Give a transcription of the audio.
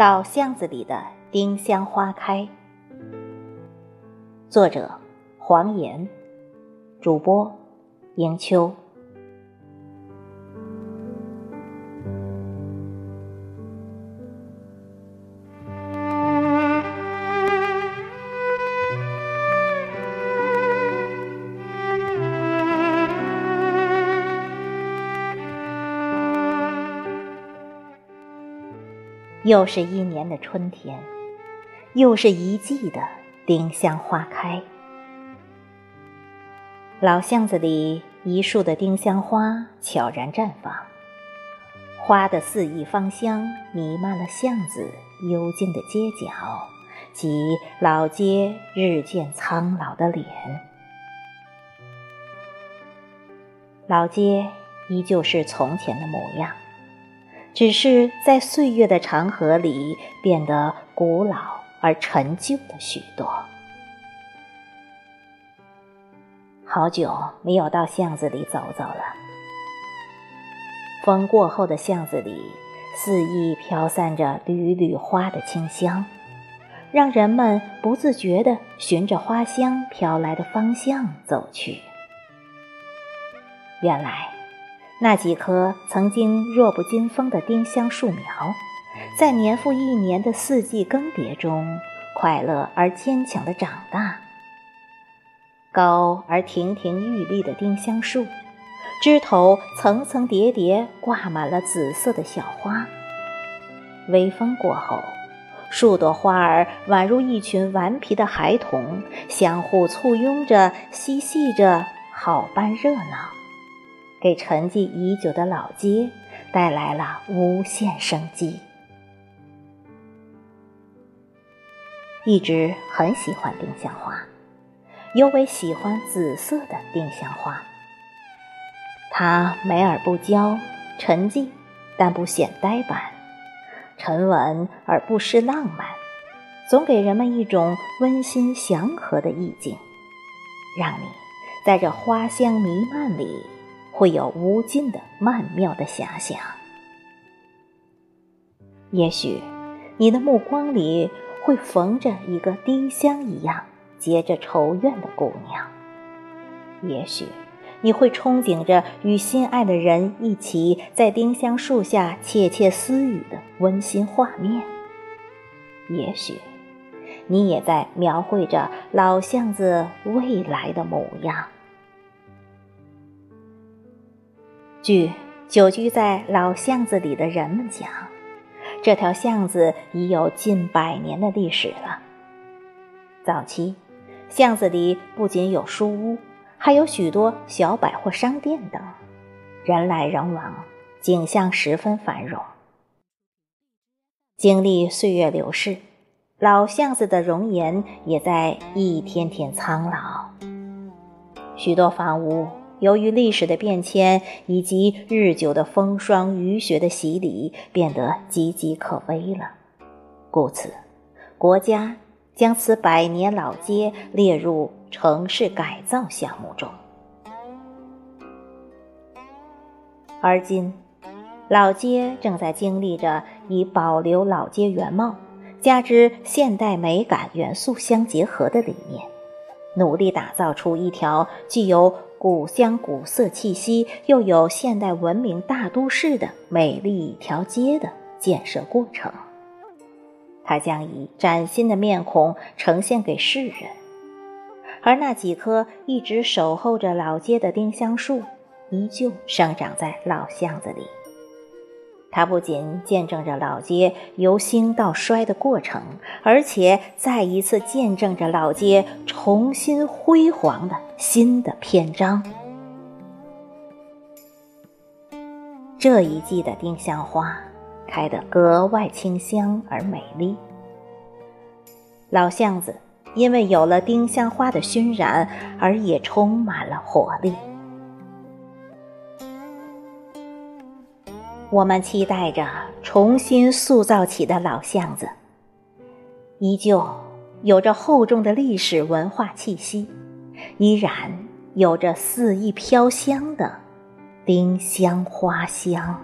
老巷子里的丁香花开，作者黄岩，主播迎秋。又是一年的春天，又是一季的丁香花开。老巷子里一树的丁香花悄然绽放，花的肆意芳香弥漫了巷子幽静的街角及老街日渐苍老的脸。老街依旧是从前的模样。只是在岁月的长河里，变得古老而陈旧了许多。好久没有到巷子里走走了。风过后的巷子里，肆意飘散着缕缕花的清香，让人们不自觉地循着花香飘来的方向走去。原来。那几棵曾经弱不禁风的丁香树苗，在年复一年的四季更迭中，快乐而坚强地长大。高而亭亭玉立的丁香树，枝头层层叠叠挂满了紫色的小花。微风过后，数朵花儿宛如一群顽皮的孩童，相互簇拥着，嬉戏着，好般热闹。给沉寂已久的老街带来了无限生机。一直很喜欢丁香花，尤为喜欢紫色的丁香花。它美而不娇，沉寂但不显呆板，沉稳而不失浪漫，总给人们一种温馨祥和的意境，让你在这花香弥漫里。会有无尽的曼妙的遐想。也许，你的目光里会缝着一个丁香一样结着愁怨的姑娘。也许，你会憧憬着与心爱的人一起在丁香树下窃窃私语的温馨画面。也许，你也在描绘着老巷子未来的模样。据久居在老巷子里的人们讲，这条巷子已有近百年的历史了。早期，巷子里不仅有书屋，还有许多小百货商店等，人来人往，景象十分繁荣。经历岁月流逝，老巷子的容颜也在一天天苍老，许多房屋。由于历史的变迁以及日久的风霜雨雪的洗礼，变得岌岌可危了。故此，国家将此百年老街列入城市改造项目中。而今，老街正在经历着以保留老街原貌，加之现代美感元素相结合的理念，努力打造出一条具有。古香古色气息，又有现代文明大都市的美丽一条街的建设过程，它将以崭新的面孔呈现给世人。而那几棵一直守候着老街的丁香树，依旧生长在老巷子里。它不仅见证着老街由兴到衰的过程，而且再一次见证着老街重新辉煌的新的篇章。这一季的丁香花开得格外清香而美丽，老巷子因为有了丁香花的熏染，而也充满了活力。我们期待着重新塑造起的老巷子，依旧有着厚重的历史文化气息，依然有着肆意飘香的丁香花香。